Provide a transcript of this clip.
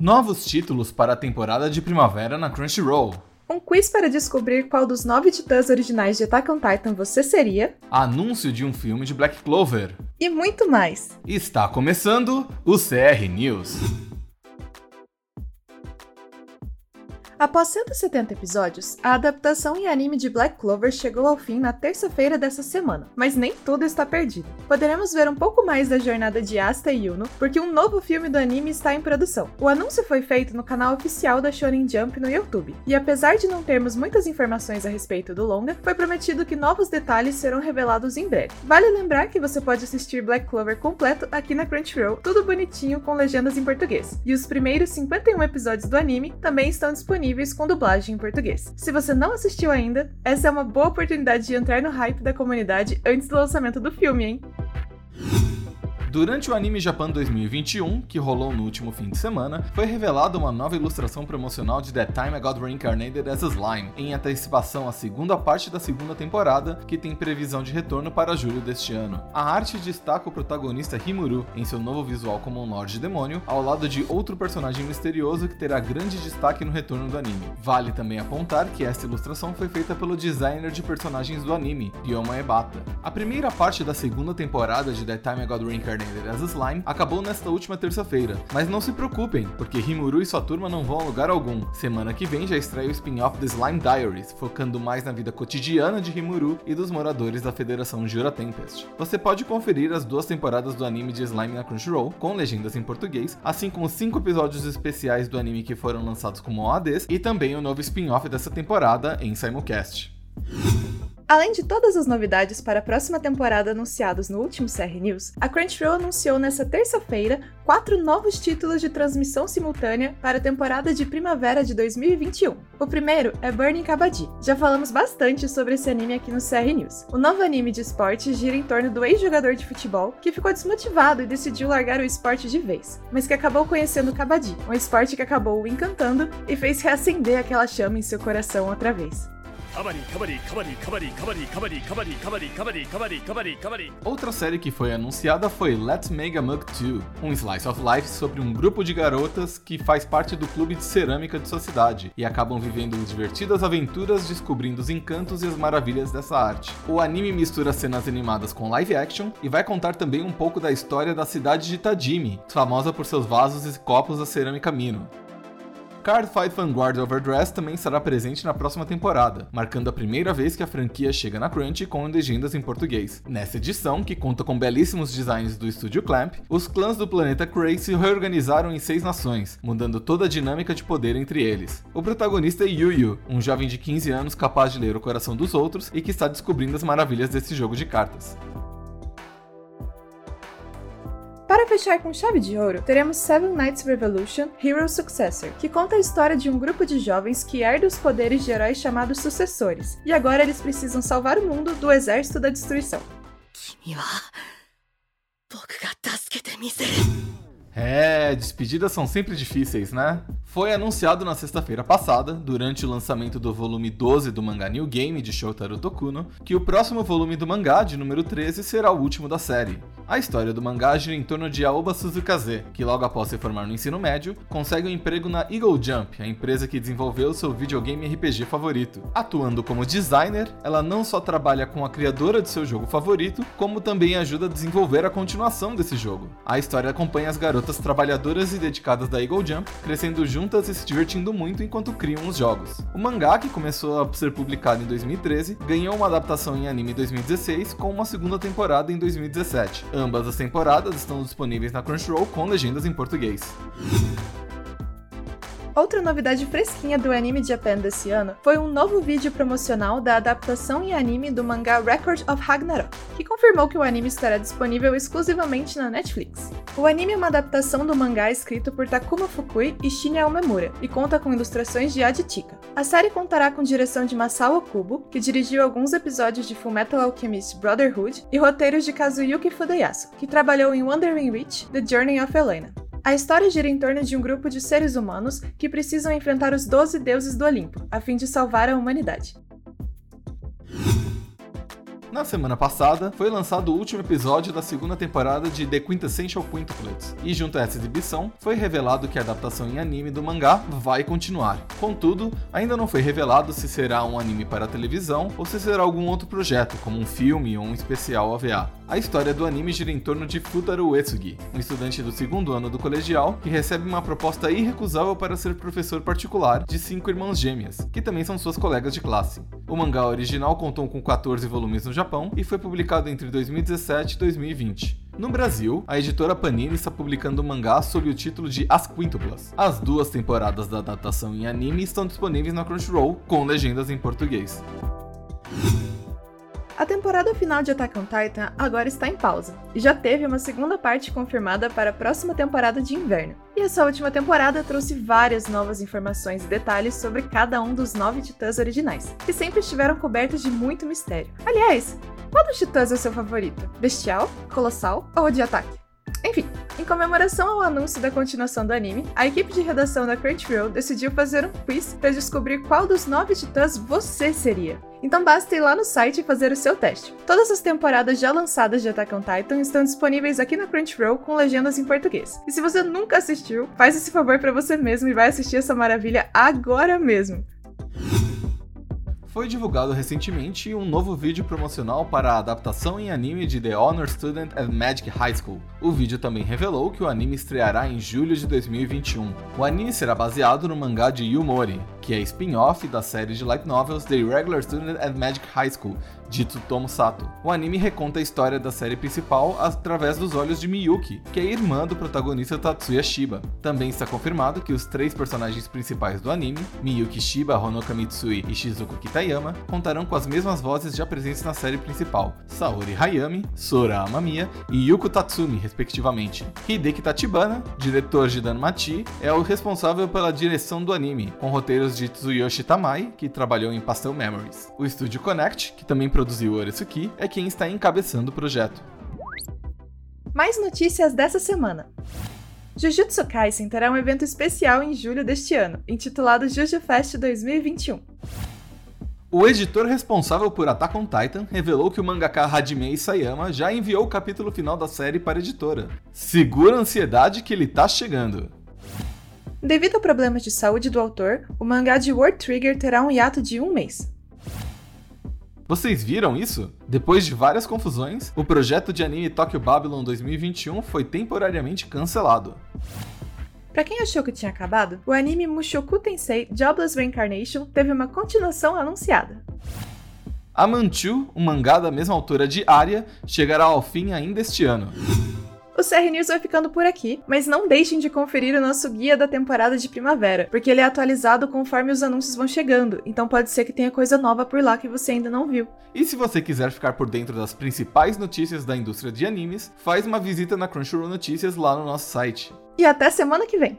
Novos títulos para a temporada de primavera na Crunchyroll. Um quiz para descobrir qual dos nove titãs originais de Attack on Titan você seria. Anúncio de um filme de Black Clover. E muito mais. Está começando o CR News. Após 170 episódios, a adaptação em anime de Black Clover chegou ao fim na terça-feira dessa semana, mas nem tudo está perdido. Poderemos ver um pouco mais da jornada de Asta e Yuno, porque um novo filme do anime está em produção. O anúncio foi feito no canal oficial da Shonen Jump no YouTube, e apesar de não termos muitas informações a respeito do longa, foi prometido que novos detalhes serão revelados em breve. Vale lembrar que você pode assistir Black Clover completo aqui na Crunchyroll, tudo bonitinho com legendas em português. E os primeiros 51 episódios do anime também estão disponíveis disponíveis com dublagem em português. Se você não assistiu ainda, essa é uma boa oportunidade de entrar no hype da comunidade antes do lançamento do filme, hein? Durante o Anime Japan 2021, que rolou no último fim de semana, foi revelada uma nova ilustração promocional de That Time I Got Reincarnated as a Slime, em antecipação à segunda parte da segunda temporada, que tem previsão de retorno para julho deste ano. A arte destaca o protagonista Himuru em seu novo visual como um Lorde Demônio, ao lado de outro personagem misterioso que terá grande destaque no retorno do anime. Vale também apontar que esta ilustração foi feita pelo designer de personagens do anime, Ryoma Ebata. A primeira parte da segunda temporada de That Time I Got Reincarnated Reincarnated as Slime acabou nesta última terça-feira. Mas não se preocupem, porque Rimuru e sua turma não vão a lugar algum. Semana que vem já estreia o spin-off The Slime Diaries, focando mais na vida cotidiana de Rimuru e dos moradores da Federação Jura Tempest. Você pode conferir as duas temporadas do anime de Slime na Crunchyroll, com legendas em português, assim como cinco episódios especiais do anime que foram lançados como OADs e também o novo spin-off dessa temporada em simulcast. Além de todas as novidades para a próxima temporada anunciados no último CR News, a Crunchyroll anunciou nesta terça-feira quatro novos títulos de transmissão simultânea para a temporada de primavera de 2021. O primeiro é Burning Kabaddi. Já falamos bastante sobre esse anime aqui no CR News. O novo anime de esporte gira em torno do ex-jogador de futebol que ficou desmotivado e decidiu largar o esporte de vez, mas que acabou conhecendo o Kabaddi, um esporte que acabou o encantando e fez reacender aquela chama em seu coração outra vez. Outra série que foi anunciada foi Let's Make a Mug 2, um slice of life sobre um grupo de garotas que faz parte do clube de cerâmica de sua cidade e acabam vivendo divertidas aventuras descobrindo os encantos e as maravilhas dessa arte. O anime mistura cenas animadas com live action e vai contar também um pouco da história da cidade de Tajimi, famosa por seus vasos e copos da cerâmica Mino. Card Fight Vanguard Overdress também estará presente na próxima temporada, marcando a primeira vez que a franquia chega na Crunchy com legendas em português. Nessa edição, que conta com belíssimos designs do estúdio Clamp, os clãs do planeta Cray se reorganizaram em seis nações, mudando toda a dinâmica de poder entre eles. O protagonista é Yu um jovem de 15 anos capaz de ler o coração dos outros e que está descobrindo as maravilhas desse jogo de cartas. Para fechar com chave de ouro, teremos Seven Knights Revolution Hero Successor, que conta a história de um grupo de jovens que herda os poderes de heróis chamados sucessores, e agora eles precisam salvar o mundo do exército da destruição. É, despedidas são sempre difíceis, né? Foi anunciado na sexta-feira passada, durante o lançamento do volume 12 do mangá New Game de Shotaro Tokuno, que o próximo volume do mangá, de número 13, será o último da série. A história do mangá gira em torno de Aoba Suzukaze, que logo após se formar no ensino médio, consegue um emprego na Eagle Jump, a empresa que desenvolveu seu videogame RPG favorito. Atuando como designer, ela não só trabalha com a criadora de seu jogo favorito, como também ajuda a desenvolver a continuação desse jogo. A história acompanha as garotas trabalhadoras e dedicadas da Eagle Jump, crescendo juntas e se divertindo muito enquanto criam os jogos. O mangá, que começou a ser publicado em 2013, ganhou uma adaptação em anime em 2016, com uma segunda temporada em 2017 Ambas as temporadas estão disponíveis na Crunchyroll com legendas em português. Outra novidade fresquinha do Anime Japan desse ano foi um novo vídeo promocional da adaptação em anime do mangá Record of Ragnarok, que confirmou que o anime estará disponível exclusivamente na Netflix. O anime é uma adaptação do mangá escrito por Takuma Fukui e Shinya Omemura e conta com ilustrações de Adichika. A série contará com direção de Masao Kubo, que dirigiu alguns episódios de Fullmetal Alchemist Brotherhood, e roteiros de Kazuyuki Fudeyasu, que trabalhou em Wandering Witch: The Journey of Elena. A história gira em torno de um grupo de seres humanos que precisam enfrentar os doze deuses do Olimpo, a fim de salvar a humanidade. Na semana passada, foi lançado o último episódio da segunda temporada de The Quintessential Quintuplets, e junto a essa exibição, foi revelado que a adaptação em anime do mangá vai continuar. Contudo, ainda não foi revelado se será um anime para televisão ou se será algum outro projeto, como um filme ou um especial OVA. A história do anime gira em torno de Futaro Uesugi, um estudante do segundo ano do colegial que recebe uma proposta irrecusável para ser professor particular de cinco irmãs gêmeas, que também são suas colegas de classe. O mangá original contou com 14 volumes no Japão e foi publicado entre 2017 e 2020. No Brasil, a editora Panini está publicando o mangá sob o título de As Quintuplas. As duas temporadas da adaptação em anime estão disponíveis na Crunchyroll com legendas em português. A temporada final de Attack on Titan agora está em pausa, e já teve uma segunda parte confirmada para a próxima temporada de inverno. E essa última temporada trouxe várias novas informações e detalhes sobre cada um dos nove titãs originais, que sempre estiveram cobertos de muito mistério. Aliás, qual dos titãs é o seu favorito? Bestial, Colossal ou de Ataque? Em comemoração ao anúncio da continuação do anime, a equipe de redação da Crunchyroll decidiu fazer um quiz para descobrir qual dos nove titãs você seria. Então basta ir lá no site e fazer o seu teste. Todas as temporadas já lançadas de Attack on Titan estão disponíveis aqui na Crunchyroll com legendas em português. E se você nunca assistiu, faz esse favor para você mesmo e vai assistir essa maravilha agora mesmo foi divulgado recentemente um novo vídeo promocional para a adaptação em anime de The Honor Student at Magic High School. O vídeo também revelou que o anime estreará em julho de 2021. O anime será baseado no mangá de Yumori, que é spin-off da série de light novels The Regular Student at Magic High School, de Tsutomu Sato. O anime reconta a história da série principal através dos olhos de Miyuki, que é irmã do protagonista Tatsuya Shiba. Também está confirmado que os três personagens principais do anime, Miyuki Shiba, Honoka Mitsui e Shizuko Kitayama, contarão com as mesmas vozes já presentes na série principal, Saori Hayami, Sora Amamiya e Yuko Tatsumi, respectivamente. Hideki Tachibana, diretor de Danmachi, é o responsável pela direção do anime, com roteiros de Tsuyoshi Tamai, que trabalhou em Pastel Memories. O estúdio Connect, que também produziu Oretsuki, é quem está encabeçando o projeto. Mais notícias dessa semana. Jujutsu Kaisen terá um evento especial em julho deste ano, intitulado Juju Fest 2021. O editor responsável por Attack on Titan revelou que o mangaka Hajime Isayama já enviou o capítulo final da série para a editora. Segura a ansiedade que ele tá chegando. Devido a problemas de saúde do autor, o mangá de World Trigger terá um hiato de um mês. Vocês viram isso? Depois de várias confusões, o projeto de anime Tokyo Babylon 2021 foi temporariamente cancelado. Para quem achou que tinha acabado, o anime Mushoku Tensei Jobless Reincarnation teve uma continuação anunciada. A Manchu, um mangá da mesma autora de Arya, chegará ao fim ainda este ano. O CR News vai ficando por aqui, mas não deixem de conferir o nosso guia da temporada de primavera, porque ele é atualizado conforme os anúncios vão chegando, então pode ser que tenha coisa nova por lá que você ainda não viu. E se você quiser ficar por dentro das principais notícias da indústria de animes, faz uma visita na Crunchyroll Notícias lá no nosso site. E até semana que vem!